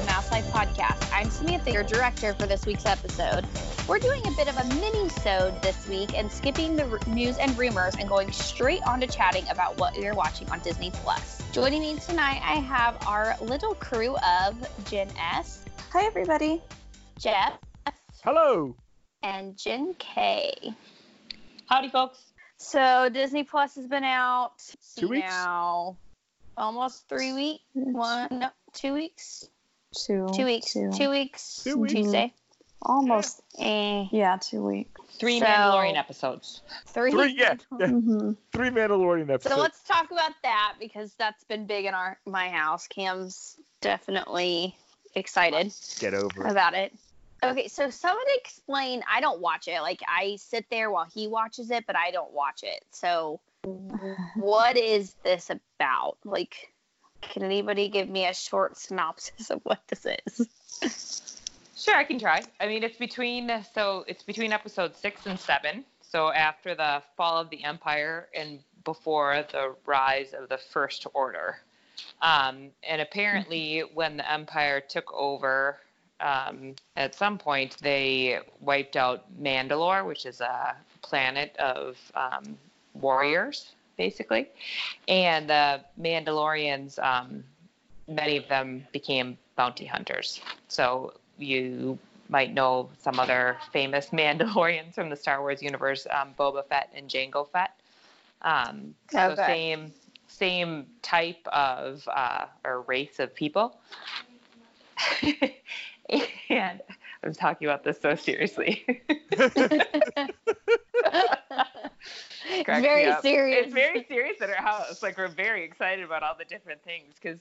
133rd episode of the Mouse Life Podcast. I'm Samantha, your director for this week's episode. We're doing a bit of a mini-sode this week and skipping the r- news and rumors and going straight on to chatting about what you're watching on Disney Plus. Joining me tonight, I have our little crew of Jen S, Hi, everybody. Jeff, Hello. and Jen K. Howdy, folks. So Disney Plus has been out Two weeks? now, almost three weeks. One, no, two weeks. Two. Two weeks. Two. Two weeks. Two weeks. Tuesday. Almost. Eh, Yeah, two weeks. Three So- Mandalorian episodes. three. Three, yeah, yeah. Mm-hmm. Three Mandalorian episodes. So let's talk about that because that's been big in our my house. Cam's definitely excited Get over about it. Okay, so somebody explain. I don't watch it. Like I sit there while he watches it, but I don't watch it. So what is this about? Like, can anybody give me a short synopsis of what this is? Sure, I can try. I mean, it's between so it's between episodes six and seven. So after the fall of the Empire and before the rise of the First Order. Um, and apparently, when the Empire took over, um, at some point they wiped out Mandalore, which is a planet of um, warriors, basically. And the Mandalorians, um, many of them became bounty hunters. So you might know some other famous Mandalorians from the Star Wars universe, um, Boba Fett and Jango Fett. Um, So same same type of uh, or race of people. and I'm talking about this so seriously. Very serious. It's very serious at our house. Like we're very excited about all the different things because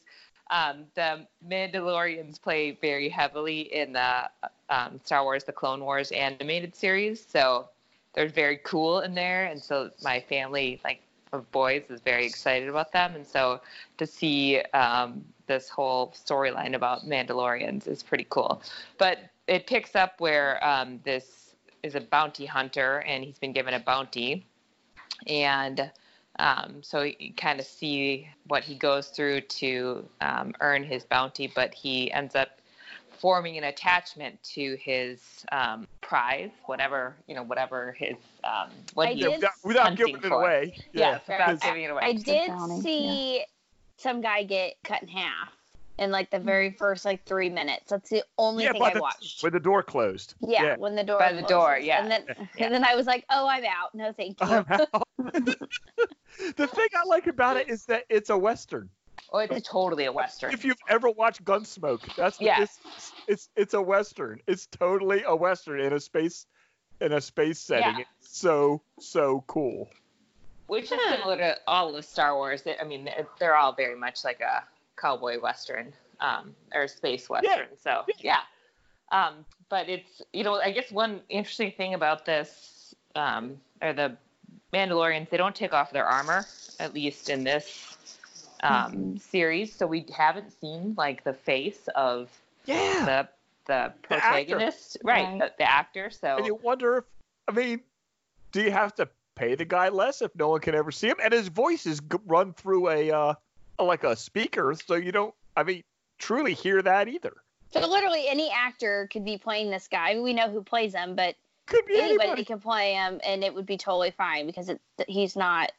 um, the Mandalorians play very heavily in the um, Star Wars: The Clone Wars animated series. So they're very cool in there, and so my family, like of boys, is very excited about them. And so to see um, this whole storyline about Mandalorians is pretty cool. But it picks up where um, this is a bounty hunter, and he's been given a bounty and um, so you kind of see what he goes through to um, earn his bounty, but he ends up forming an attachment to his um, prize, whatever you know, whatever his um, what I he Yeah, did- without, without hunting giving it for. away. Yes, Yeah. without giving it away. I did bounty, see some guy get cut in half in like the Mm-hmm. very first like three minutes. That's the only yeah, thing by I the, watched. when the door closed. yeah, yeah. when the door By the door, yeah. And then Yeah. and then I was like, oh, I'm out. No, thank you. I'm out. the thing I like about it is that it's a western. Oh, it's totally a western. If you've ever watched Gunsmoke, that's what Yes. this it's it's a western. It's totally a western in a space in a space setting. Yeah. It's so so cool. which is similar to all of Star Wars. I mean, they're- they're all very much like a cowboy western um, or space western. So yeah, um, but it's you know I guess one interesting thing about this um, are the Mandalorians. They don't take off their armor, at least in this um, Mhm. series. So we haven't seen like the face of Yeah. the the The protagonist, right? Right. The, the actor. So And you wonder if I mean, do you have to pay the guy less if no one can ever see him? And his voice is g- run through a uh, like a speaker, so you don't. I mean, truly hear that either. So literally any actor could be playing this guy. I mean, we know who plays him, but Could be anybody anybody. can play him, and it would be totally fine because it, he's not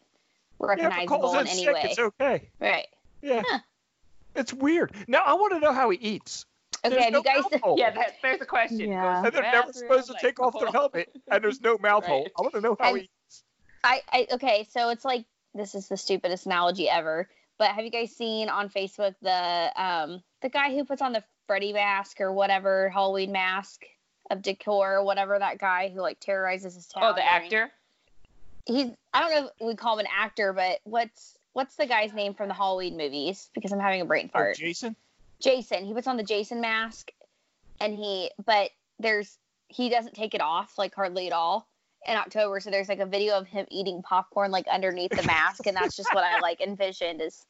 Yeah, if recognizable it in calls any sick, way. It's okay. Right. Yeah. Huh. It's weird. Now I want to know how he eats. Okay, There's have no you guys? mouth hole. yeah, that, there's a question. Yeah. And they're to the never supposed to like, take off their helmet, and there's no mouth hole. I want to know how And- he eats. I, I okay, so it's like this is the stupidest analogy ever. But have you guys seen on Facebook the um the guy who puts on the Freddy mask or whatever Halloween mask of decor or whatever that guy who like terrorizes his town? Oh, the during- actor. He's I don't know if we call him an actor, but what's what's the guy's name from the Halloween movies? Because I'm having a brain fart. Oh. Jason. Jason. He puts on the Jason mask, and he but there's he doesn't take it off like hardly at all in October. So there's like a video of him eating popcorn like underneath the mask, and that's just what I like envisioned is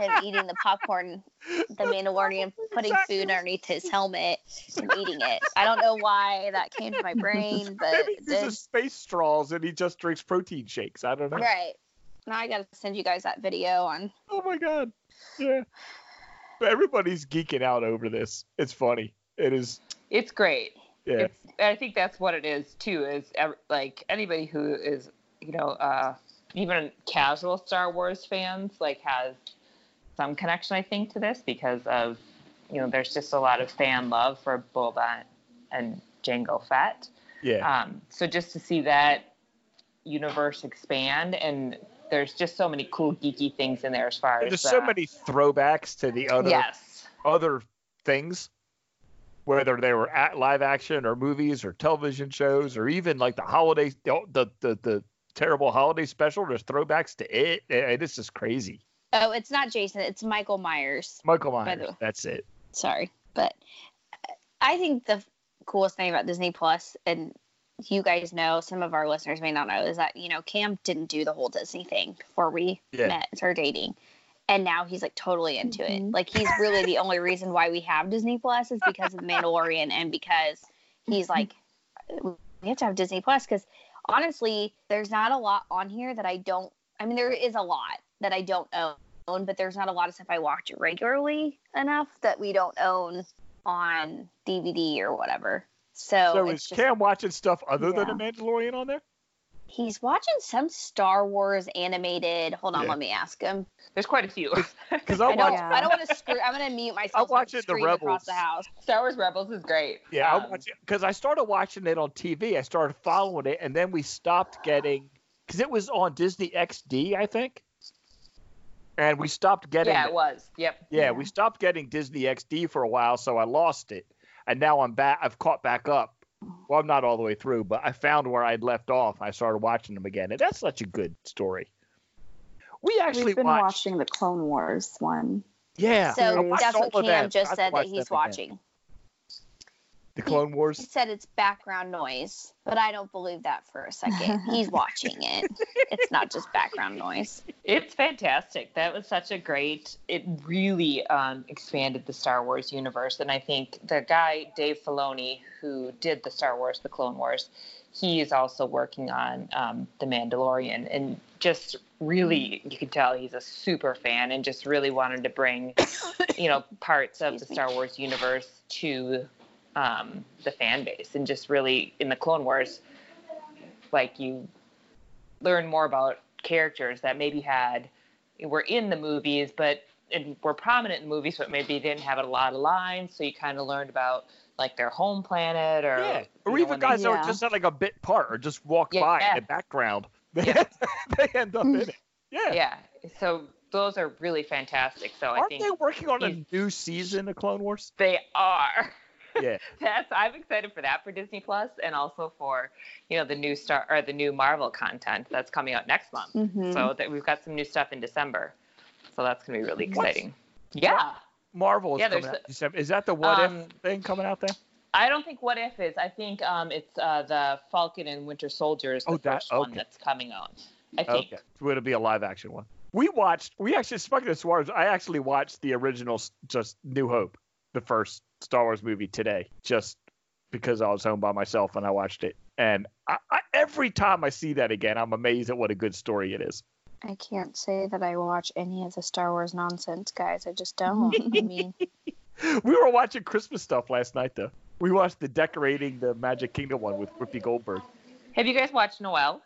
him eating the popcorn, the Mandalorian putting food underneath his helmet and eating it. I don't know why that came to my brain, but Maybe it he uses space straws and he just drinks protein shakes. I don't know. Right. Now I gotta send you guys that video on. Oh my god. Yeah. Everybody's geeking out over this. It's funny. It is. It's great. Yeah. It's, I think that's what it is too. Is like anybody who is, you know, uh, even casual Star Wars fans, like has some connection, I think, to this because of, you know, there's just a lot of fan love for Boba and Jango Fett. yeah. Um, so just to see that universe expand and there's just so many cool geeky things in there as far And as There's so uh, many throwbacks to the other yes other things, whether they were at live action or movies or television shows or even like the holiday, the the the, terrible holiday special. There's throwbacks to it. It- It's just crazy. Oh, it's not Jason. It's Michael Myers. Michael By Myers. the way. That's it. Sorry, but I think the coolest thing about Disney Plus, and you guys know, some of our listeners may not know, is that you know Cam didn't do the whole Disney thing before we Yeah. met started dating, and now he's like totally into it. Mhm. Like he's really the only reason why we have Disney Plus is because of the Mandalorian and because he's like we have to have Disney Plus because honestly, there's not a lot on here that I don't. I mean, there is a lot that I don't own, but there's not a lot of stuff I watch regularly enough that we don't own on DVD or whatever. So, So it's is just Cam watching stuff other than the Mandalorian on there? He's watching some Star Wars animated. Hold on, Yeah. let me ask him. there's quite a few Because I I don't. watch. Yeah. I don't want to screw. I'm gonna mute myself. I don't watching the Rebels. across the house. star wars rebels is great Yeah, I Um, watch it because I started watching it on TV. I started following it, and then we stopped getting because it was on Disney XD, I think, and we stopped getting. yeah it. it was yep Yeah, Yeah. we stopped getting Disney XD for a while, so I lost it, and now I'm back. I've caught back up. Well, I'm not all the way through, but I found where I'd left off. I started watching them again, and that's such a good story. We actually We've been watched. watching the Clone Wars one. Yeah, So watched that's what Cam them. I just have said that he's again. watching. The Clone He Wars. He said it's background noise, but I don't believe that for a second. He's watching it. It's not just background noise. It's fantastic. That was such a great. It really um, expanded the Star Wars universe, and I think the guy Dave Filoni, who did the Star Wars, the Clone Wars, he is also working on um, the Mandalorian, and just really, you can tell he's a super fan, and just really wanted to bring, you know, parts of the Excuse me. Star Wars universe to um, the fan base, and just really in the Clone Wars, like you learn more about characters that maybe had were in the movies but and were prominent in movies but maybe didn't have a lot of lines so you kind of learned about like their home planet or Yeah, you or know, even when they- guys that Yeah. just had like a bit part or just walk Yeah, by yeah. in the background. They, Yeah. they end up in it. Yeah. yeah so those are really fantastic so i think Aren't think they working on a new season of Clone Wars? they are Yeah. that's i'm excited for that for disney plus and also for you know the new star or the new marvel content that's coming out next month Mhm. so that we've got some new stuff in december so that's going to be really What? exciting yeah Marvel is Yeah, coming there's out. December. Is that the what Um, if thing coming out there? I don't think What If is. I think um, it's uh, the Falcon and Winter Soldier is the Oh, that- first one that's coming out. I think. Okay. So it'll be a live action one. We watched. We actually speaking of Star Wars. I actually watched the original, just New Hope, the first Star Wars movie today, just because I was home by myself and I watched it. And I, I, every time I see that again, I'm amazed at what a good story it is. I can't say that I watch any of the Star Wars nonsense, guys. I just don't. I mean, We were watching Christmas stuff last night, though. We watched the decorating the Magic Kingdom one with Whoopi Goldberg. Have you guys watched Noelle?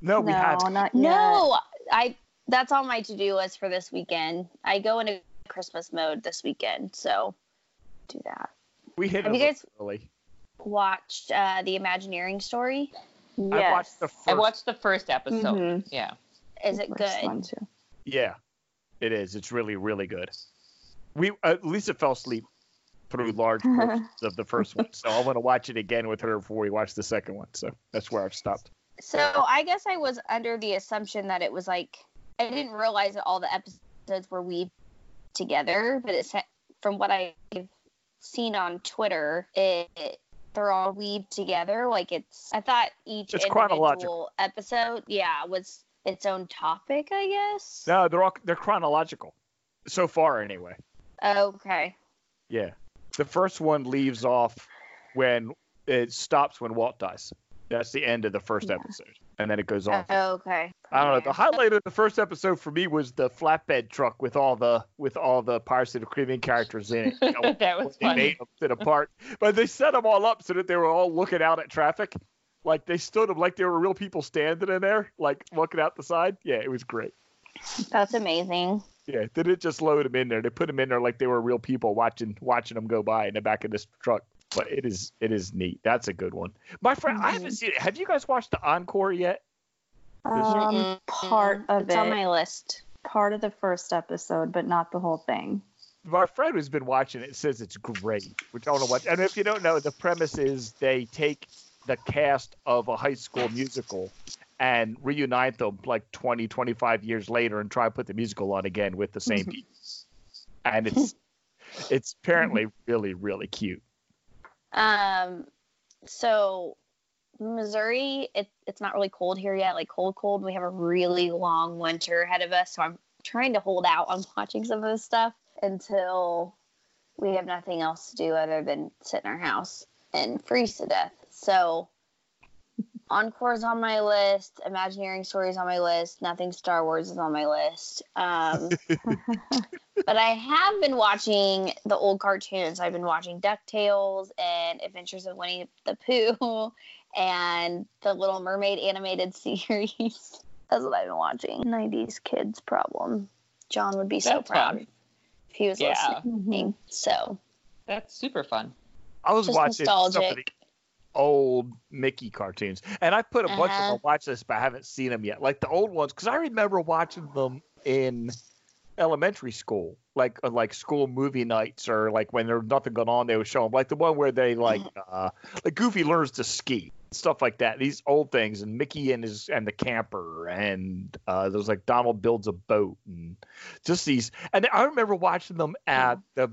No, we no, haven't. not yet. no, I. That's on my to-do list for this weekend. I go into Christmas mode this weekend, so do that. We hit Have you guys- early. Watched uh, the Imagineering story. Yes. I watched the first. I watched the first episode. Mhm. Yeah. Is it good? one, too. Yeah, it is. It's really, really good. We at Lisa fell asleep through large parts of the first one, so I want to watch it again with her before we watch the second one. So that's where I've stopped. So I guess I was under the assumption that it was like I didn't realize that all the episodes were weaved together, but it's from what I've seen on Twitter, it, they're all weaved together. Like it's I thought each It's individual episode, yeah, was its own topic. I guess. No, they're all they're chronological, so far anyway. Okay. Yeah, the first one leaves off when it stops when Walt dies. That's the end of the first Yeah. episode, and then it goes on. Okay. I don't know. The highlight of the first episode for me was the flatbed truck with all the with all the Pirates of the Caribbean characters in it. You know, that was they funny. made them sit apart, but they set them all up so that they were all looking out at traffic. Like they stood them like they were real people standing in there, like looking out the side. Yeah, it was great. That's amazing. Yeah, they didn't just load them in there. They put them in there like they were real people watching watching them go by in the back of this truck. But it is it is neat. That's a good one. My friend, I haven't mm-hmm. seen it. Have you guys watched the encore yet? Um, part of it's it, on my list. part of the first episode, but not the whole thing. my friend who's been watching it says it's great, which I don't know what. And if you don't know, the premise is they take the cast of a high school musical and reunite them like 20, 25 years later and try to put the musical on again with the same people. And it's it's apparently really really cute. Um, so Missouri, it, it's not really cold here yet, like cold, cold. We have a really long winter ahead of us, so I'm trying to hold out on watching some of this stuff until we have nothing else to do other than sit in our house and freeze to death. So Encore's on my list, Imagineering Stories on my list, Nothing Star Wars is on my list. Um, but I have been watching the old cartoons. I've been watching DuckTales and Adventures of Winnie the Pooh and the Little Mermaid animated series. That's what I've been watching. 90s kids problem. John would be so That's proud fun. if he was Yeah. listening. So, That's super fun. I was Just watching some of the nostalgic. old Mickey cartoons, and I put a bunch of them Uh-huh. on watch list, but I haven't seen them yet. Like the old ones, because I remember watching them in elementary school, like uh, like school movie nights, or like when there was nothing going on, they would show them. Like the one where they like uh, like Goofy learns to ski, stuff like that. These old things, and Mickey and his and the camper, and uh, there was like Donald builds a boat, and just these. And I remember watching them at the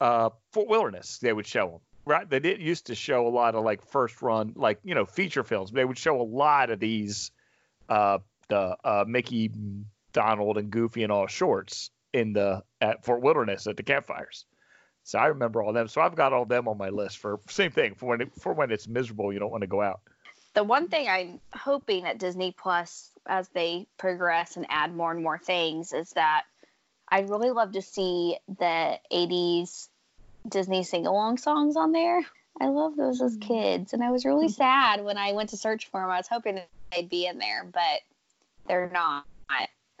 uh, Fort Wilderness. They would show them. Right, they didn't used to show a lot of like first run, like you know, feature films. They would show a lot of these, uh, the uh, Mickey, Donald, and Goofy and all shorts in the at Fort Wilderness at the campfires. So I remember all them. So I've got all them on my list for same thing for when it, for when it's miserable, you don't want to go out. the one thing I'm hoping at Disney Plus as they progress and add more and more things is that I'd really love to see the 80s Disney sing along songs on there. I love those as mm-hmm. kids, and I was really sad when I went to search for them. I was hoping that they'd be in there, but they're not.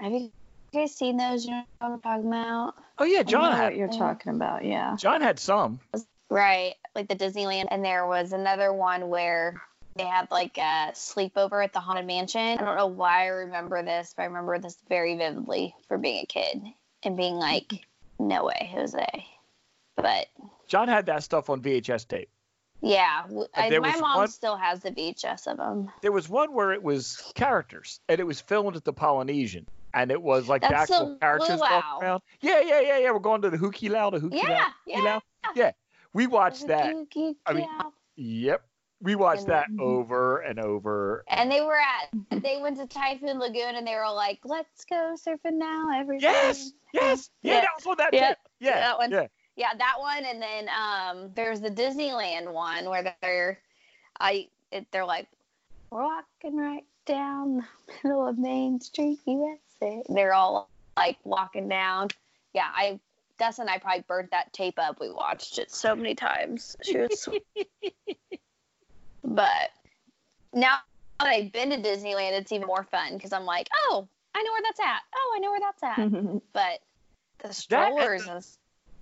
Have you guys seen those? You know what I'm talking about? Oh yeah, I John know had what you're talking about. Yeah. John had some. Right, like the Disneyland. And there was another one where they had like a sleepover at the Haunted Mansion. I don't know why I remember this, but I remember this very vividly for being a kid and being like, no way, Jose. But John had that stuff on VHS tape. yeah, I, my mom one- still has the VHS of them. There was one where it was characters, and it was filmed at the Polynesian, and it was like the That's actual characters walking around. Yeah, yeah, yeah, yeah. We're going to the Hukilau, the Hukilau. Yeah, Hookie yeah. Yeah, we watched that. I mean. Yep, we watched And that then- over and over. And they were at, they went to Typhoon Lagoon and they were like, let's go surfing now, everybody. Yes, yes, yeah, Yeah. that was on that. Yeah, yeah, that one. yeah. Yeah, that one, and then um, there's the Disneyland one where they're, I, it, they're like, we're walking right down the middle of Main Street, USA. They're all like walking down. Yeah, I, Dessa and I probably burnt that tape up. We watched it so many times. She was, but now that I've been to Disneyland, it's even more fun because I'm like, oh, I know where that's at. Oh, I know where that's at. But the strollers and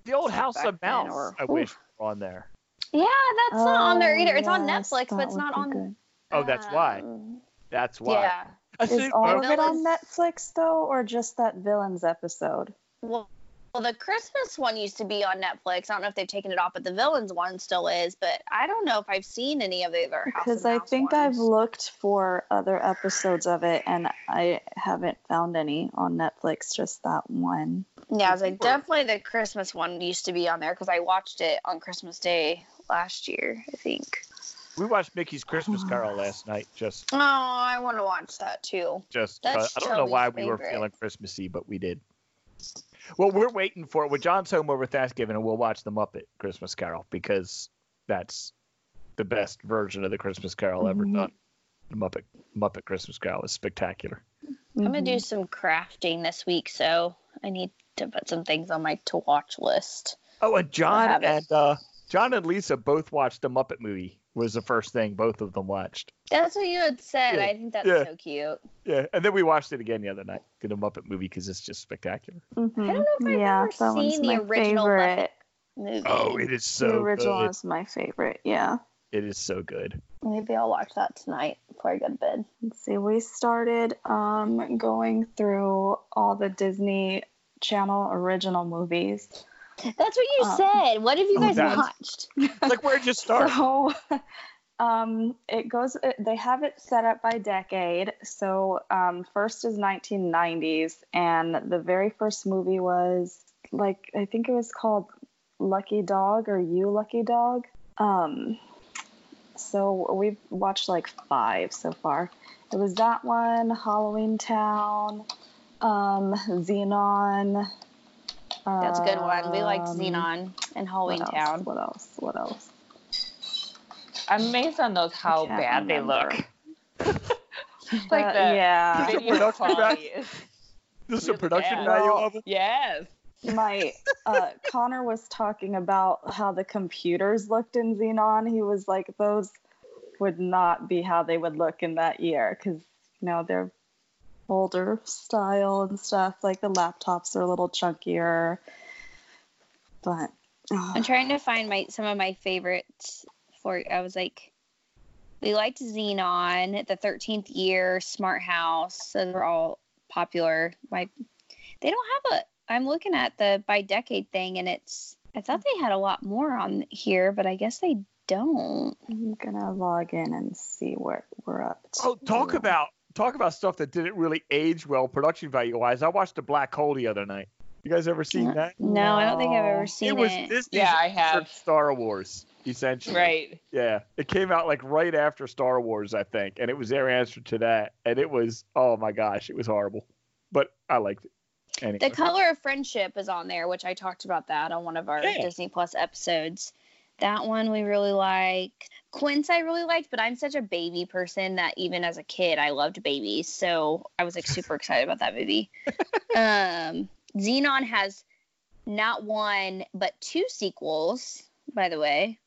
The old House back of Mouse. or- I wish were on there. Yeah, that's not on there Oh, either. It's on Netflix, but it's not on. good. Oh, that's why. um, That's why. Yeah. I Is all of it on Netflix though, or just that villains episode? Well, well, the Christmas one used to be on Netflix. I don't know if they've taken it off, but the villains one still is. But I don't know if I've seen any of the other House Because I Mouse think I've looked for other episodes of it, and I haven't found any on Netflix. Just that one. Yeah, I was like, definitely the Christmas one used to be on there because I watched it on Christmas Day last year, I think. We watched Mickey's Christmas Carol last night. Just, Oh, I want to watch that too. just. That's I don't know Toby's why we were feeling Christmassy, but we did. Well, we're waiting for it. When John's home over Thanksgiving, and we'll watch the Muppet Christmas Carol because that's the best version of the Christmas Carol ever Mhm. done. The Muppet Muppet Christmas Carol is spectacular. I'm gonna do Mhm. some crafting this week, so I need to put some things on my to watch list. Oh, and John and uh, John and Lisa both watched the Muppet movie. Was the first thing both of them watched. That's what you had said. Yeah, I think that's yeah. so cute. Yeah, and then we watched it again the other night. The Muppet movie because it's just spectacular. Mm-hmm. I don't know if I've yeah, ever that one's seen the my original Muppet favorite. Movie. Oh, it is so the original good. is my favorite. Yeah. It is so good. Maybe I'll watch that tonight before I go to bed. Let's see. We started um, going through all the Disney Channel original movies. That's what you Um, said. What have you oh, guys that's- watched? Like where'd you start? So um, it goes. They have it set up by decade. So um, first is 1990s, and the very first movie was like I think it was called Lucky Dog or You Lucky Dog. Um, so we've watched like five so far. It was that one, Halloween Town, um, Zenon. That's a good one. We liked um, Zenon and Halloween what Town. What else? What else? I'm amazed on those how can't bad they look. It's like Uh, the yeah. Video video production quality is This is a production bad. value Well, of it. yes. my uh, Connor was talking about how the computers looked in Zenon. He was like, those would not be how they would look in that year because you know they're older style and stuff. Like the laptops are a little chunkier, but oh, I'm trying to find my some of my favorites for I was like we liked Zenon, the thirteenth year, Smart House. Those were all popular. My they don't have a I'm looking at the by decade thing and it's I thought they had a lot more on here, but I guess they don't. I'm gonna log in and see what we're up to. Oh, talk about talk about stuff that didn't really age well production value wise. I watched the Black Hole the other night. You guys ever seen No. that? No, I don't think I've ever seen it was it. Disney's Yeah, I answer have. to Star Wars, essentially. Right. Yeah, it came out like right after Star Wars, I think, and it was their answer to that, and it was oh my gosh, it was horrible, but I liked it. Anyway. The Color of Friendship is on there, which I talked about that on one of our Yeah. Disney Plus episodes. That one we really liked. Quints I really liked, but I'm such a baby person that even as a kid I loved babies, so I was like super excited about that movie. um, Zenon has not one but two sequels, by the way.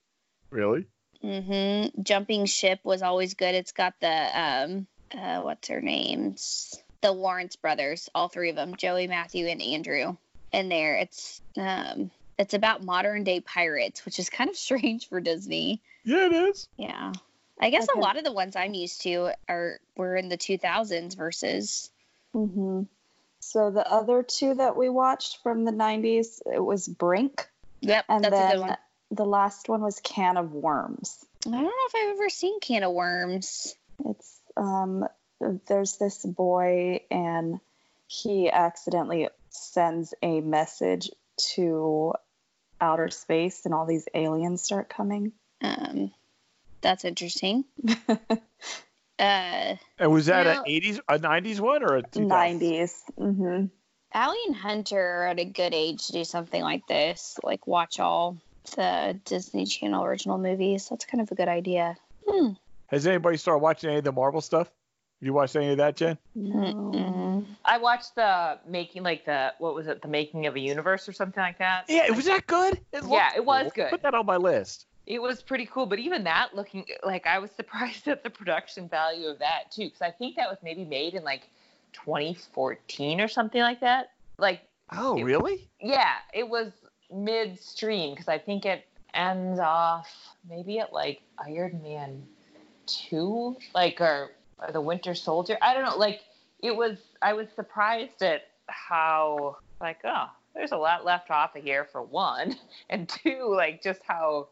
really? Mm hmm Jumping Ship was always good. It's got the um, uh, what's her names? The Lawrence brothers, all three of them, Joey, Matthew, and Andrew. In there, it's um, it's about modern day pirates, which is kind of strange for Disney. Yeah, it is. Yeah, I guess a lot of the ones I'm used to are were in the 2000s versus. hmm So the other two that we watched from the 90s, it was Brink, Yep, and that's a then good one. the last one was Can of Worms. I don't know if I've ever seen Can of Worms. It's um, there's this boy, and he accidentally sends a message to outer space, and all these aliens start coming. Um, that's interesting. Uh, And was that Well- an '80s, a '90s one, or a 2000s? 90s. hmm Allie and Hunter are at a good age to do something like this, like watch all the Disney Channel original movies. That's kind of a good idea. Hmm. Has anybody started watching any of the Marvel stuff? You watched any of that, Jen? Mm-mm. I watched the making, like the what was it, the making of a universe or something like that. Yeah, it was that good? It Yeah, it was cool. good. Put that on my list. It was pretty cool, but even that looking like I was surprised at the production value of that too, because I think that was maybe made in like 2014 or something like that. Like, Oh, It- really? yeah, it was midstream because I think it ends off maybe at like Iron Man two, like or, or the Winter Soldier. I don't know. Like, it was. I was surprised at how like oh, there's a lot left off of here for one, and two, like just how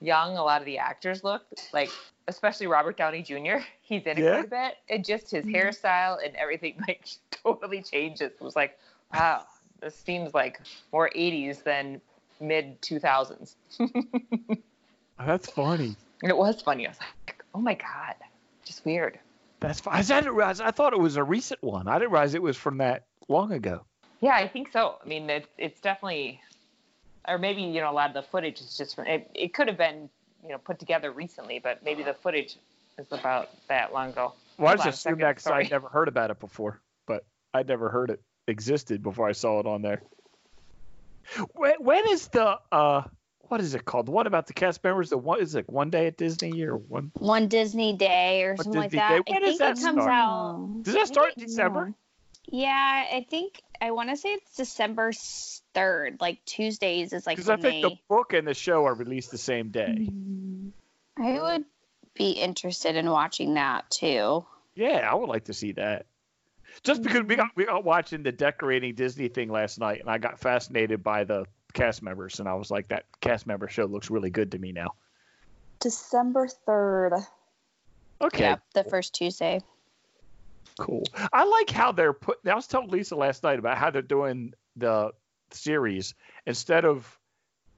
young a lot of the actors looked. Like especially Robert Downey Jr. He's in it Yeah. quite a bit, and just his Mhm. hairstyle and everything like totally changes. It was like, wow, this seems like more 80s than mid 2000s. That's funny. And it was funny. I was like, oh my god, just weird. That's fine. I didn't realize. I thought it was a recent one. I didn't realize it was from that long ago. Yeah, I think so. I mean, it's it's definitely, or maybe you know a lot of the footage is just from. It, it could have been you know put together recently, but maybe the footage is about that long ago. Well, I Hold just assumed that because. I'd never heard about it before. But I'd never heard it existed before I saw it on there. When, when is the uh what is it called? What about the cast members? The one is it one day at Disney or one? One Disney Day or something like that. Day. When I does think that it comes start? out. Does that start in December? Yeah, I think I want to say it's December third. Like Tuesdays is like Because I think they. the book and the show are released the same day. Mm. I would be interested in watching that too. Yeah, I would like to see that. Just because we got we got watching the decorating Disney thing last night, and I got fascinated by the cast members, and I was like, that cast member show looks really good to me now. December 3rd. Okay, Yeah, the first Tuesday. cool. I like how they're put. I was telling Lisa last night about how they're doing the series instead of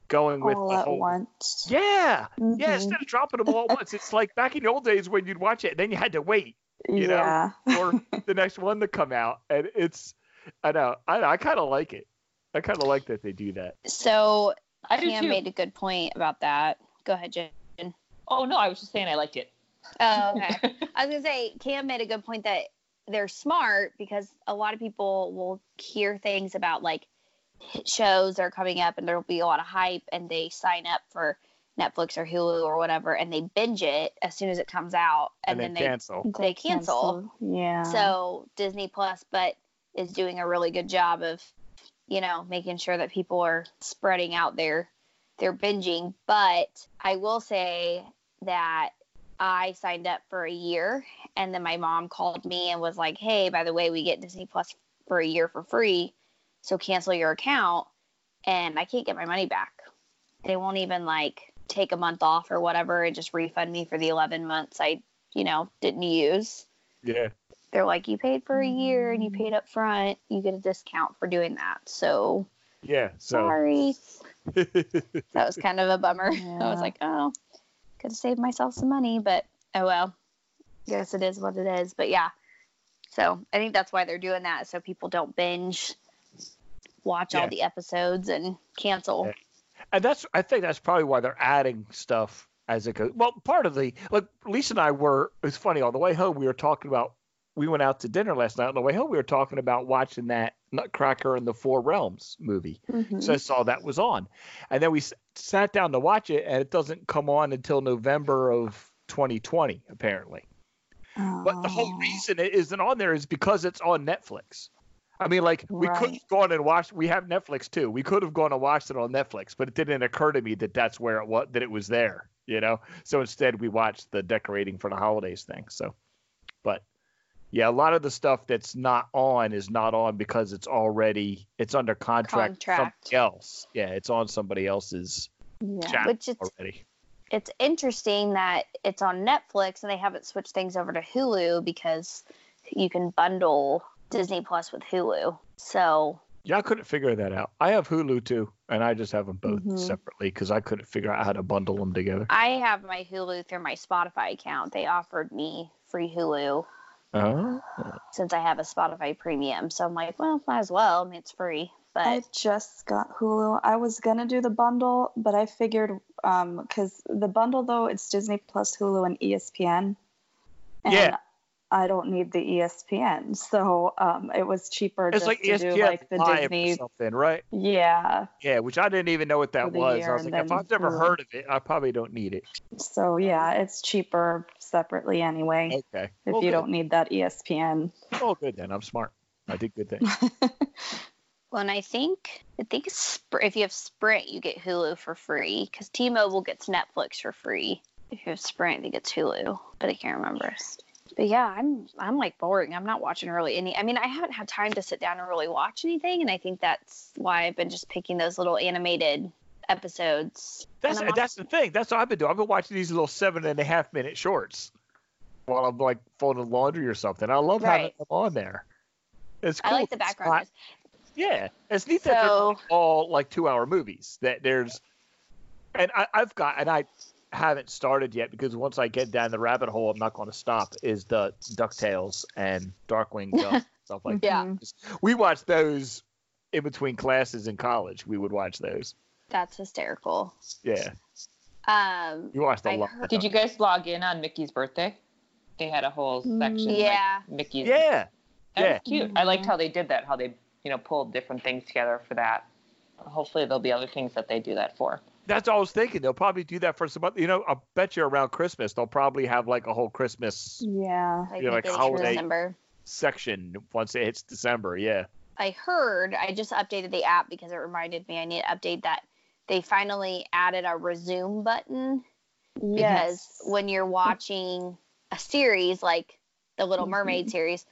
going with all the at whole. once. Yeah, yeah. Mhm. Instead of dropping them all at once, it's like back in the old days when you'd watch it, then you had to wait you know, for the next one to come out, and it's. I know. I I kind of like it. I kind of like that they do that. So I do Cam too. made a good point about that. Go ahead, Jen. Oh no, I was just saying I liked it. Oh, okay. I was gonna say Cam made a good point that they're smart because a lot of people will hear things about like shows that are coming up and there'll be a lot of hype and they sign up for Netflix or Hulu or whatever and they binge it as soon as it comes out and, And, then then cancel. they cancel. Yeah. So Disney Plus, but is doing a really good job of, you know, making sure that people are spreading out their their binging. But I will say that I signed up for a year, and then my mom called me and was like, "Hey, by the way, we get Disney Plus for a year for free, so cancel your account." And I can't get my money back. They won't even like take a month off or whatever and just refund me for the 11 months I, you know, didn't use Yeah. They're like, you paid for a year and you Mm. paid up front, you get a discount for doing that. So Yeah. So. sorry. That was kind of a bummer. I was like, oh, could have saved myself some money, but oh well. Guess it is what it is. But yeah. So I think that's why they're doing that, so people don't binge, watch Yeah. all the episodes and cancel. Yeah. and that's I think that's probably why they're adding stuff as it goes. Well, part of the like Lisa and I were. It's funny on the way home we were talking about. We went out to dinner last night. On the way home, we were talking about watching that Nutcracker and the Four Realms movie. Mhm. So I saw that was on, and then we s- sat down to watch it, and it doesn't come on until November of 2020, apparently. But the whole Oh. reason it isn't on there is because it's on Netflix. I mean, like we could have gone and watched. We have Netflix too. We could have gone and watched it on Netflix, but it didn't occur to me that that's where it was. That it was there. You know. So instead, we watched the decorating for the holidays thing. So, yeah, a lot of the stuff that's not on is not on because it's already it's under contract. Contract. Else. Yeah, it's on somebody else's Yeah. Which it's already. it's interesting that it's on Netflix and they haven't switched things over to Hulu because you can bundle Disney Plus with Hulu. So Yeah, I couldn't figure that out. I have Hulu too, and I just have them both Mhm. separately because I couldn't figure out how to bundle them together. I have my Hulu through my Spotify account. They offered me free Hulu Oh. since I have a Spotify premium. So I'm like, well, might as well. I mean, it's free. But I just got Hulu. I was gonna do the bundle, but I figured um because the bundle though it's Disney Plus, Hulu, and ESPN. And Yeah. I don't need the ESPN, so um it was cheaper It's just like to ESPN do like the Live or Disney. something, right? Yeah. Yeah, which I didn't even know what that was. I was like, if I've never Hulu. heard of it, I probably don't need it. So yeah, it's cheaper separately anyway. Okay. If well, you good. don't need that ESPN. Oh, good then. I'm smart. I did good thing. well, and I think I think if you have Sprint, you get Hulu for free because T-Mobile gets Netflix for free. If you have Sprint, I think it's Hulu, but I can't remember. But yeah, I'm I'm like boring. I'm not watching really any. I mean, I haven't had time to sit down and really watch anything, and I think that's why I've been just picking those little animated episodes. That's that's the thing. That's what I've been doing. I've been watching these little seven and a half minute shorts while I'm like folding laundry or something. I love having them on there. It's cool. I like the It's background. not- Yeah, it's neat that they're all like two hour movies. That there's, and I, I've got, and I haven't started yet because once I get down the rabbit hole, I'm not going to stop. Is the Ducktales and Darkwing Duck stuff like Yeah. That. We watched those in between classes in college. We would watch those. That's hysterical. Yeah, Um, you watched a I lot. heard- Did you guys log in on Mickey's birthday? They had a whole section. Yeah. Like Mickey's. Yeah, That Yeah. was cute. I liked how they did that. How they you know pulled different things together for that. Hopefully there'll be other things that they do that for. That's what I was thinking. They'll probably do that for some. oth- You know, I bet you around Christmas they'll probably have like a whole Christmas Yeah. Like Yeah, like holiday- December. section once it hits December. Yeah. I heard I just updated the app because it reminded me I need to update that they finally added a resume button Yes. because when you're watching a series like the Little Mermaid Mhm. series,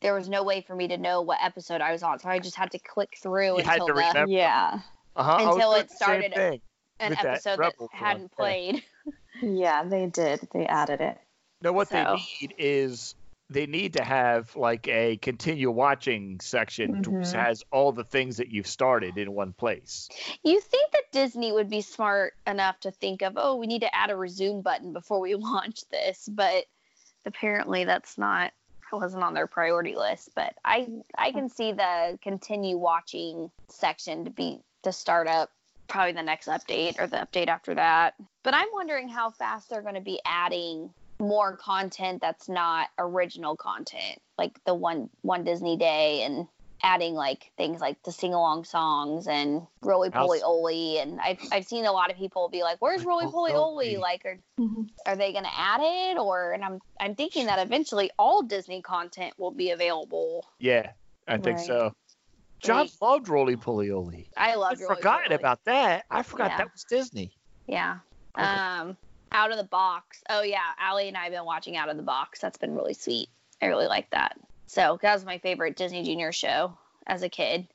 there was no way for me to know what episode I was on, so I just had to click through You had until to the, remember. Yeah. Uh-huh. Until it started thing. An with that episode that Rebels hadn't yeah. played. Yeah, they did. They added it. No, what So- they need is they need to have like a continue watching section that Mhm. has all the things that you've started in one place. You think that Disney would be smart enough to think of, oh, we need to add a resume button before we launch this, but apparently that's not it wasn't on their priority list. But I I can see the continue watching section to be to start up probably the next update or the update after that. But I'm wondering how fast they're going to be adding more content that's not original content, like the one one Disney Day and adding like things like the sing along songs and Roly Poly House- Oly and I've I've seen a lot of people be like, Where's Rolie Polie Olie? Oly. Like are mm-hmm. are they gonna add it or and I'm I'm thinking that eventually all Disney content will be available. Yeah, I think Right. so. John loved Rolie Polie Olie. I I love forgotten about that. I forgot Yeah. that was Disney. Yeah. Okay. Um, Out of the Box. Oh yeah, Allie and I have been watching Out of the Box. That's been really sweet. I really like that. So that was my favorite Disney Junior show as a kid.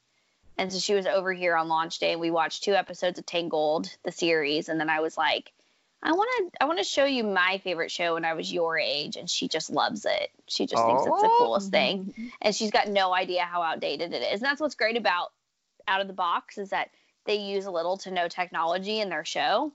And so she was over here on launch day, and we watched two episodes of Tangled, the series, and then I was like, I want to, I want to show you my favorite show when I was your age, and she just loves it. She just thinks it's the Oh. coolest thing and she's got no idea how outdated it is. And that's what's great about Out of the Box is that they use a little to no technology in their show,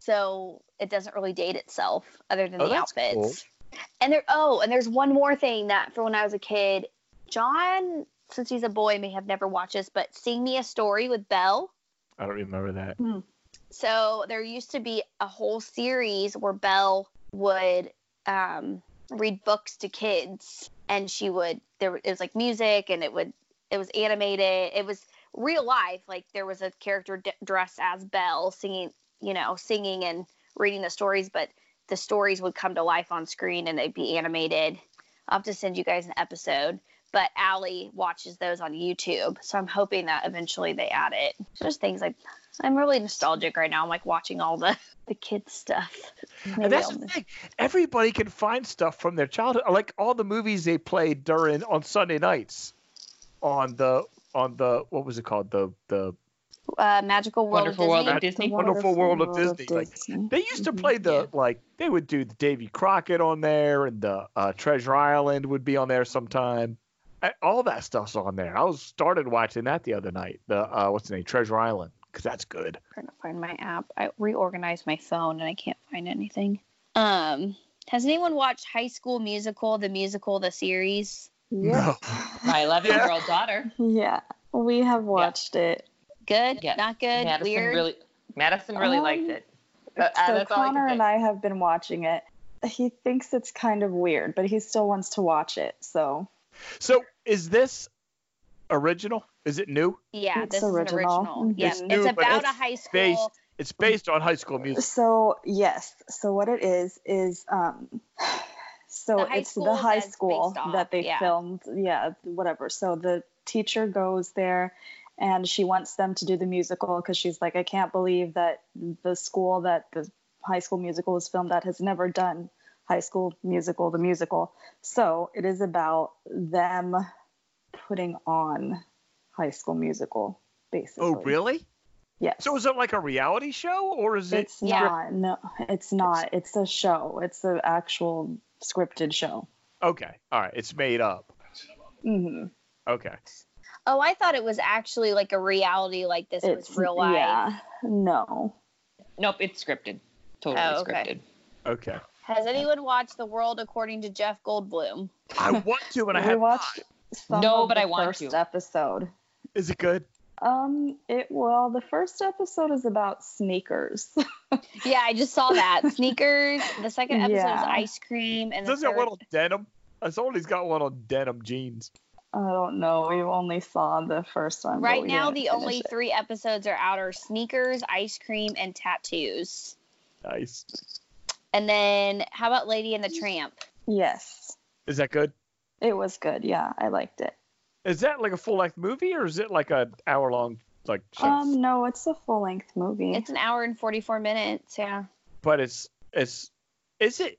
so it doesn't really date itself other than Oh, the outfits. cool. And there, oh, and there's one more thing that for when I was a kid, John, since he's a boy, may have never watched this, but Sing Me a Story with Belle. I don't remember that. Hmm. So there used to be a whole series where Belle would um, read books to kids, and she would there it was like music, and it would it was animated. It was real life. Like there was a character d- dressed as Belle singing, you know, singing and reading the stories, but the stories would come to life on screen and they'd be animated. I'll have to send you guys an episode. But Allie watches those on YouTube, so I'm hoping that eventually they add it. Just things like I'm really nostalgic right now. I'm like watching all the the kids stuff. Maybe And that's I'll- the thing. Everybody can find stuff from their childhood, like all the movies they played during on Sunday nights, on the on the what was it called the the uh, Magical World Wonderful of World Disney. of Disney. The Wonderful World of Disney, like, Disney. They used to Mhm. play the Yeah. like they would do the Davy Crockett on there, and the uh, Treasure Island would be on there sometime. I, all that stuff's on there. I was started watching that the other night. The uh, what's the name? Treasure Island, because that's good. I'm trying to find my app. I reorganized my phone and I can't find anything. Um, has anyone watched High School Musical, the musical, the series? Yeah. My 11 Yeah. year old daughter. Yeah. We have watched it. Good, Yes. not good, Madison weird. really Madison really Um, liked it. Uh, so that's all I Connor and I have been watching it. He thinks it's kind of weird, but he still wants to watch it. So So is this original? Is it new? yeah, It's this is original. original. Mhm. Yeah, It's it's, new, but about it's a high school. based- It's based on High School Musical. So yes, so what it is is um so The it's the high school that they yeah. filmed, yeah, whatever. So the teacher goes there and she wants them to do the musical because she's like, I can't believe that the school that the high school musical is filmed at has never done high school musical, the musical. So it is about them putting on high school musical, basically. Oh, really? Yes. So is it like a reality show, or is it? It's Yeah. not. No, it's not. It's a show. It's an actual scripted show. Okay, all right. It's made up. Mm-hmm. Okay. Oh, I thought it was actually like a reality, like this It's was real life. Yeah. No. Nope, it's scripted. Totally Oh, okay. scripted. Okay. Has anyone watched The World According to Jeff Goldblum? I want to, and I have watched not. some No, of but the I want first to. episode. Is it good? Um. It well, the first episode is about sneakers. Yeah, I just saw that. Sneakers. The second episode is ice cream, and the Does he have third, one on denim? I saw he's got one on denim jeans. I don't know. We only saw the first one. Right now, the only it. three episodes are out are sneakers, ice cream, and tattoos. Nice. And then, how about Lady and the Tramp? Yes, Is that good? it was good. Yeah, I liked it. Is that like a full length movie or is it like a hour long like show? Um, no, it's a full length movie. It's an hour and 44 minutes. Yeah. but it's it's is it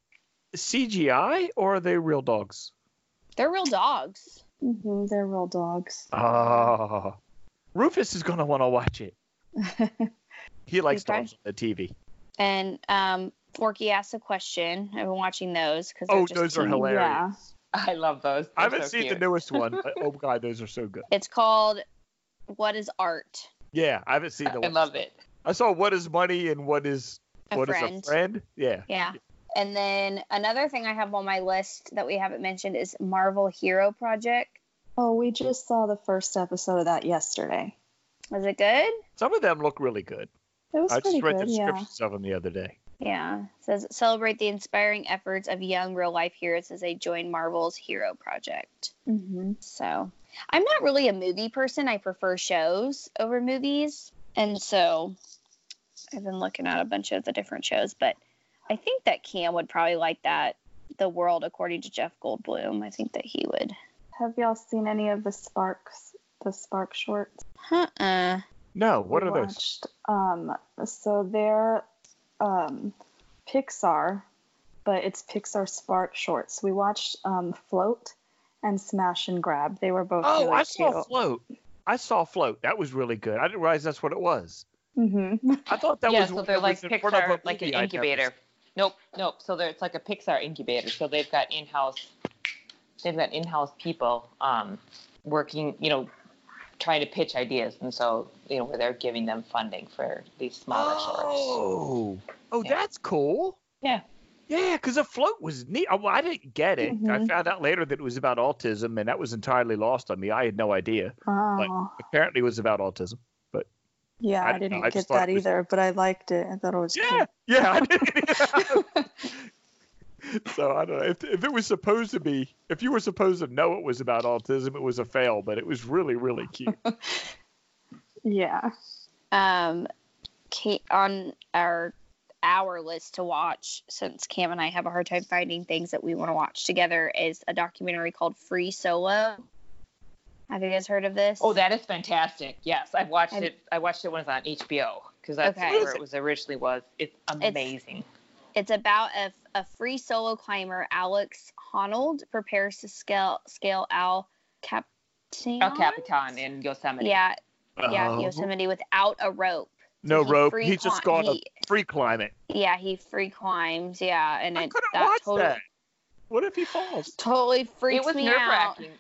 CGI or are they real dogs? They're real dogs. Mm-hmm, they're real dogs. Oh, Rufus is gonna want to watch it. He likes Okay. dogs on the TV. And um, Forky asks a question. I've been watching those because Oh, those are hilarious. Yeah. I love those. I They're haven't so seen cute. the newest one. but, oh god, those are so good. It's called "What Is Art?" Yeah, I haven't seen the I one. love it. I saw what is money and what is A what is friend. a friend. Yeah. Yeah. And then another thing I have on my list that we haven't mentioned is Marvel Hero Project. Oh, we just saw the first episode of that yesterday. Was it good? Some of them look really good. It was I pretty just read good. the Yeah. descriptions of them the other day. Yeah. It says celebrate the inspiring efforts of young real life heroes as they join Marvel's Hero Project. hmm So I'm not really a movie person. I prefer shows over movies. And so I've been looking at a bunch of the different shows, but I think that Cam would probably like that. The World According to Jeff Goldblum. I think that he would. Have y'all seen any of the Sparks, the Spark shorts? Uh-uh. No, what We are those? Um, so they're um, Pixar, but it's Pixar Spark shorts. We watched um, Float and Smash and Grab. They were both Oh, really I saw cute. Float. I saw Float. That was really good. I didn't realize that's what it was. Mm-hmm. I thought that yeah, was so they're like was in front of Pixar, like an movie I'd never incubator. Nope, nope. So they're, it's like a Pixar incubator. So they've got in-house, they've got in-house people um, working, you know, trying to pitch ideas, and so you know where they're giving them funding for these smaller shorts. Oh, oh, Yeah. that's cool. Yeah. Yeah, because a float was neat. Oh, well, I didn't get it. I Mhm. found out later that it was about autism, and that was entirely lost on me. I had no idea. Oh, Apparently, it was about autism. But yeah, I I, don't know, didn't I get that it was- either, but I liked it. I thought it was Yeah, yeah, I did. so I don't know if, if it was supposed to be. If you were supposed to know it was about autism, it was a fail. But it was really, really cute. Yeah. um, Kate, on our our list to watch since Cam and I have a hard time finding things that we want to watch together is a documentary called Free Solo. Have you guys heard of this? Oh, that is fantastic. Yes, I've watched Have- it. I watched it when it was on HBO because that's Okay. where it was originally was. It's amazing. It's about a, a free solo climber, Alex Honnold, prepares to scale scale Al Capitan. El Capitan in Yosemite. Yeah, yeah, Oh, Yosemite without a rope. no He rope. free He just cli- got a free climb it. Yeah, he free climbs. Yeah, and I it couldn't that watch totally, that. What if he falls? totally freaks it was me nerve out. wracking.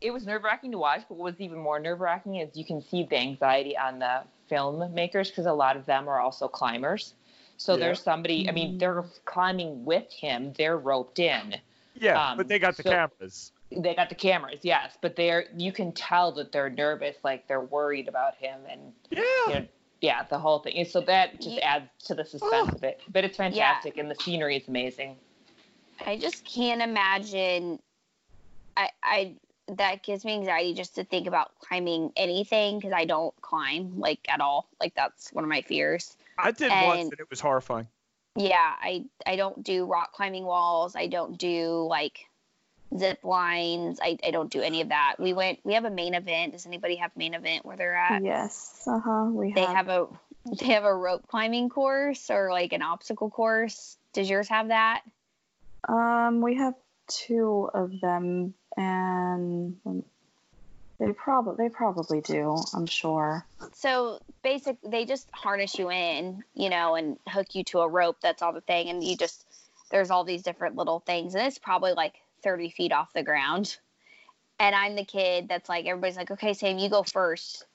It was nerve wracking to watch, but what was even more nerve wracking is you can see the anxiety on the filmmakers because a lot of them are also climbers. So Yeah. there's somebody. I mean, they're climbing with him. They're roped in. Yeah, Um, but they got the so- cameras. They got the cameras, yes, but they're you can tell that they're nervous, like they're worried about him, and Yeah. you know, yeah, the whole thing. And so that just adds to the suspense Oh. of it. But it's fantastic, and the scenery is amazing. I just can't imagine. I I that gives me anxiety just to think about climbing anything because I don't climb like at all. Like that's one of my fears. I did once, and- and it was horrifying. Yeah, I I don't do rock climbing walls. I don't do like zip lines. I, I don't do any of that. We went. We have a main event. Does anybody have main event where they're at? Yes. Uh huh. We They have. have a they have a rope climbing course or like an obstacle course. Does yours have that? Um, we have two of them, and they probably they probably do. I'm sure. so basic they just harness you in you know and hook you to a rope that's all the thing and you just there's all these different little things and it's probably like 30 feet off the ground and i'm the kid that's like everybody's like okay sam you go first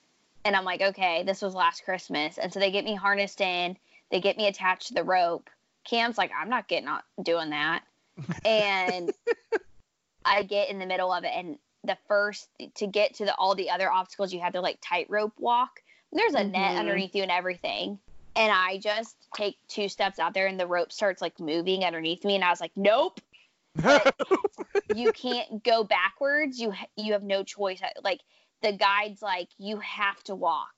and i'm like okay this was last christmas and so they get me harnessed in they get me attached to the rope cam's like i'm not getting on doing that and i get in the middle of it and the first to get to the all the other obstacles you have to like tightrope walk there's a net Mhm. underneath you and everything and i just take two steps out there and the rope starts like moving underneath me and i was like nope you can't go backwards. You you have no choice. Like the guide's like you have to walk,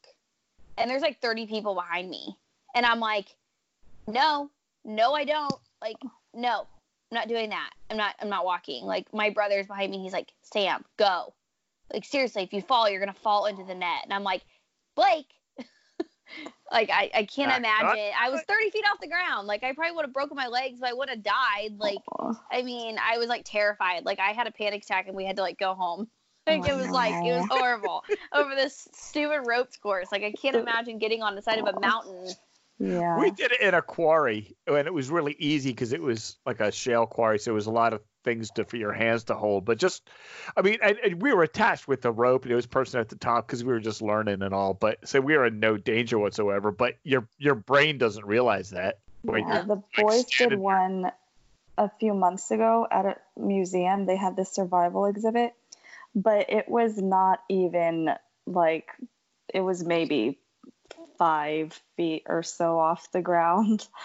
and there's like 30 people behind me, and I'm like, no, no, I don't. Like no, I'm not doing that. I'm not. I'm not walking. Like my brother's behind me. He's like, Sam, go. Like seriously, if you fall, you're gonna fall into the net. And I'm like, Blake. like I, I can't Back imagine. I was 30 feet off the ground. Like I probably would have broken my legs, but I would have died. Like Aw. I mean, I was like terrified. Like I had a panic attack and we had to like go home. Oh like Oh, it was like it was horrible over this stupid ropes course. Like I can't imagine getting on the side of a mountain. Yeah. We did it in a quarry, and it was really easy because it was like a shale quarry, so it was a lot of things to for your hands to hold. But just, I mean, and, and we were attached with the rope, and there was person at the top because we were just learning and all. But so we were in no danger whatsoever. But your your brain doesn't realize that. Yeah, the boys standing did one a few months ago at a museum. They had this survival exhibit, but it was not even like it was maybe five feet or so off the ground.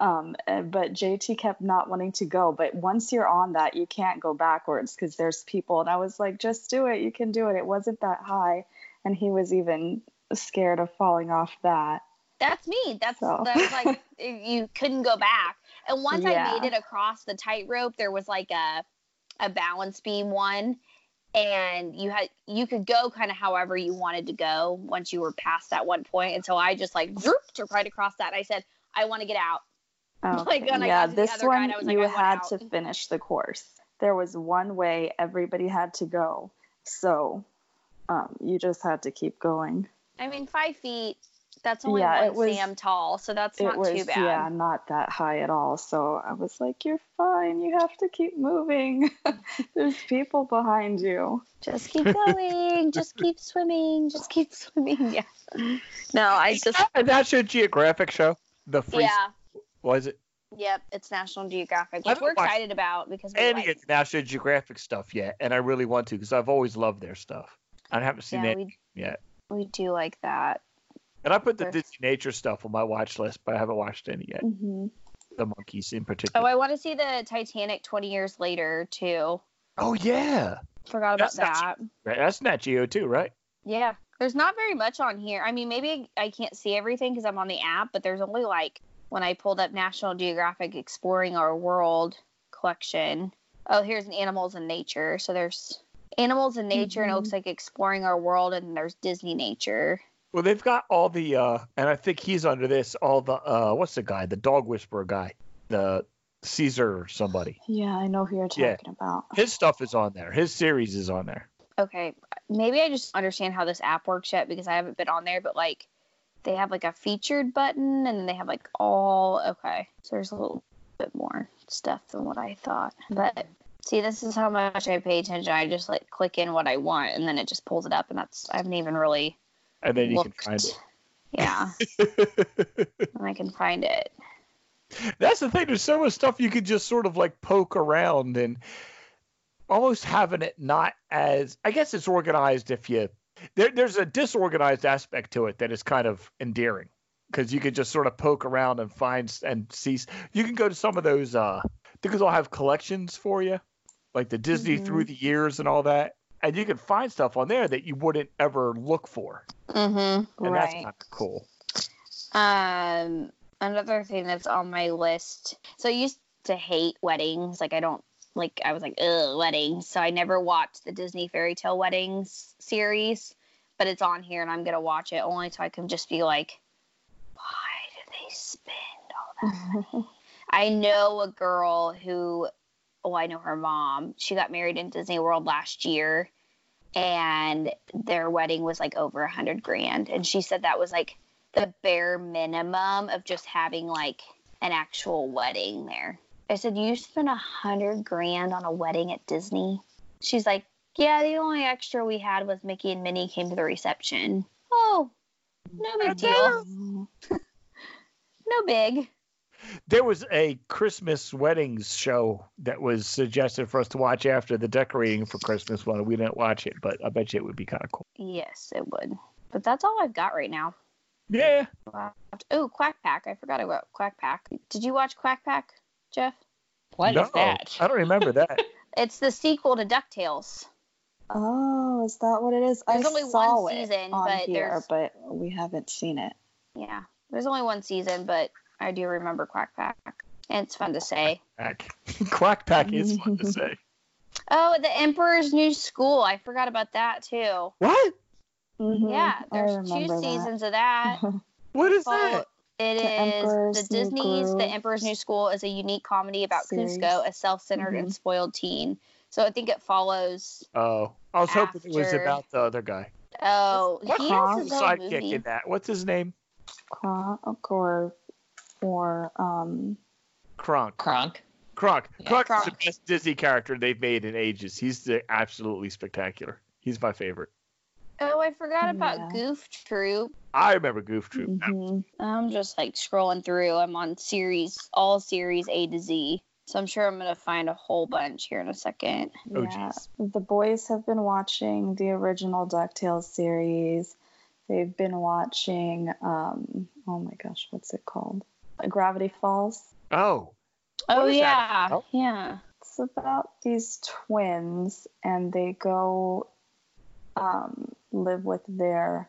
Um, uh, but JT kept not wanting to go. But once you're on that, you can't go backwards because there's people. And I was like, just do it. You can do it. It wasn't that high. And he was even scared of falling off that. That's me. That's So. that was like you couldn't go back. And once I made it across the tightrope, there was like a a balance beam one, and you had you could go kind of however you wanted to go once you were past that one point. And so I just like zooped right across that. I said, I want to get out. Oh like, Okay. when I yeah, got to the this other one guide, I was like, you I had to finish the course. There was one way everybody had to go, so um, you just had to keep going. I mean, five feet. That's only Yeah, it one was- Sam tall, so that's not was too bad. yeah, not that high at all. So I was like, "You're fine. You have to keep moving. There's people behind you." Just keep going. just keep swimming. Just keep swimming. Yeah. No, I just that's National Geographic show. The free yeah. was it? Yep, it's National Geographic, I which we're excited about because we Any like, of the National Geographic stuff yet, and I really want to because I've always loved their stuff. I haven't seen yeah, it we yet. we do like that. And I put the Disney Nature stuff on my watch list, but I haven't watched any yet. hmm The monkeys in particular. Oh. I want to see the Titanic 20 years later too. Oh, yeah, Forgot about That's that. That's Nat Geo too, right? Yeah, there's not very much on here. I mean, maybe I can't see everything because I'm on the app, but there's only like when I pulled up National Geographic Exploring Our World collection. Oh, here's an Animals in Nature. So there's Animals in Nature, and it Mhm. looks like Exploring Our World, and there's Disney Nature. Well, they've got all the, uh, and I think he's under this. All the, uh, what's the guy? The dog whisperer guy, the Cesar or somebody. Yeah, I know who you're talking Yeah. about. His stuff is on there. His series is on there. Okay, maybe I just understand how this app works yet because I haven't been on there, but like they have like a featured button and then they have like all okay. So there's a little bit more stuff than what I thought. But see, this is how much I pay attention. I just like click in what I want and then it just pulls it up and that's I haven't even really And then you looked. can find it. Yeah, and I can find it. That's the thing. There's so much stuff you could just sort of like poke around and almost having it not as I guess it's organized if you there, there's a disorganized aspect to it that is kind of endearing because you could just sort of poke around and find and see you can go to some of those uh because they'll have collections for you like the Disney Mhm. through the years and all that and you can find stuff on there that you wouldn't ever look for Mm-hmm. and that's Right. kind of cool Um, another thing that's on my list. So I used to hate weddings. Like I don't like. I was like, ugh, weddings. So I never watched the Disney Fairy Tale Weddings series, but it's on here, and I'm gonna watch it only so I can just be like, why do they spend all that money? I know a girl who, oh, I know her mom. She got married in Disney World last year, and their wedding was like over a hundred grand, and she said that was like the bare minimum of just having like an actual wedding there. I said, You spent a hundred grand on a wedding at Disney? She's like, Yeah, the only extra we had was Mickey and Minnie came to the reception. Oh, no big deal. No big. There was a Christmas weddings show that was suggested for us to watch after the decorating for Christmas one. We didn't watch it, but I bet you it would be kind of cool. Yes, it would. But that's all I've got right now. Yeah. Oh, Quack Pack. I forgot about Quack Pack. Did you watch Quack Pack, Jeff? What no, is that? I don't remember that. It's the sequel to DuckTales. Oh, is that what it is? There's I only saw one it on but here, but we haven't seen it. Yeah, there's only one season, but I do remember Quack Pack. And it's fun to say. Pack. Quack Pack is fun to say. Oh, the Emperor's New School. I forgot about that too. What? Mhm, Yeah, there's two remember that. seasons of that. What is Follow- that? It The is Emperor's the New Disney's The Emperor's New School is a unique comedy about Series. Kuzco, a self-centered Mhm. and spoiled teen. So I think it follows. Oh, I was hoping it was about the other guy. Oh, What he Kronk? has his own Sidekick movie. in that. What's his name? Kronk or or um Kronk. Kronk. Kronk. Yeah. Kronk is the Kronk. best Disney character they've made in ages. He's the, absolutely spectacular. He's my favorite. Oh, I forgot about Yeah. Goof Troop. I remember Goof Troop. mhm. I'm just like scrolling through. I'm on series, all series A to Z. So I'm sure I'm gonna find a whole bunch here in a second. Oh, yeah. jeez. The boys have been watching the original DuckTales series. They've been watching um oh my gosh, what's it called? Gravity Falls. Oh, Oh What is that yeah, about? yeah. It's about these twins and they go um, live with their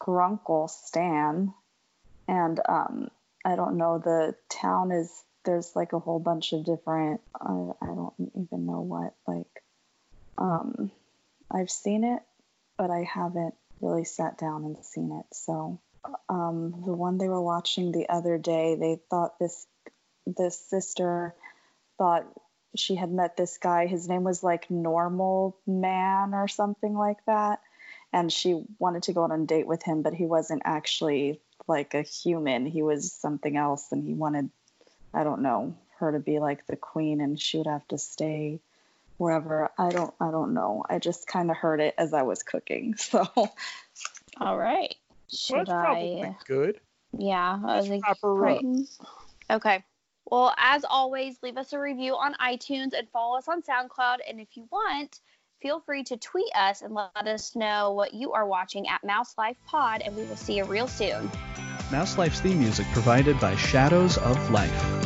grunkle Stan. And um, I don't know, the town is, there's like a whole bunch of different, I, I don't even know what, like, um, I've seen it, but I haven't really sat down and seen it. So um, the one they were watching the other day, they thought this, this sister thought she had met this guy. His name was like Normal Man or something like that. And she wanted to go on a date with him, but he wasn't actually like a human. He was something else. And he wanted, I don't know, her to be like the queen and she would have to stay wherever. I don't, I don't know. I just kind of heard it as I was cooking. So All right. Well, Should that's I? good. Yeah, I was like, Proper right. Okay. Well, as always, leave us a review on iTunes and follow us on SoundCloud. And if you want, feel free to tweet us and let us know what you are watching at Mouse Life Pod, and we will see you real soon. Mouse Life's theme music provided by Shadows of Life.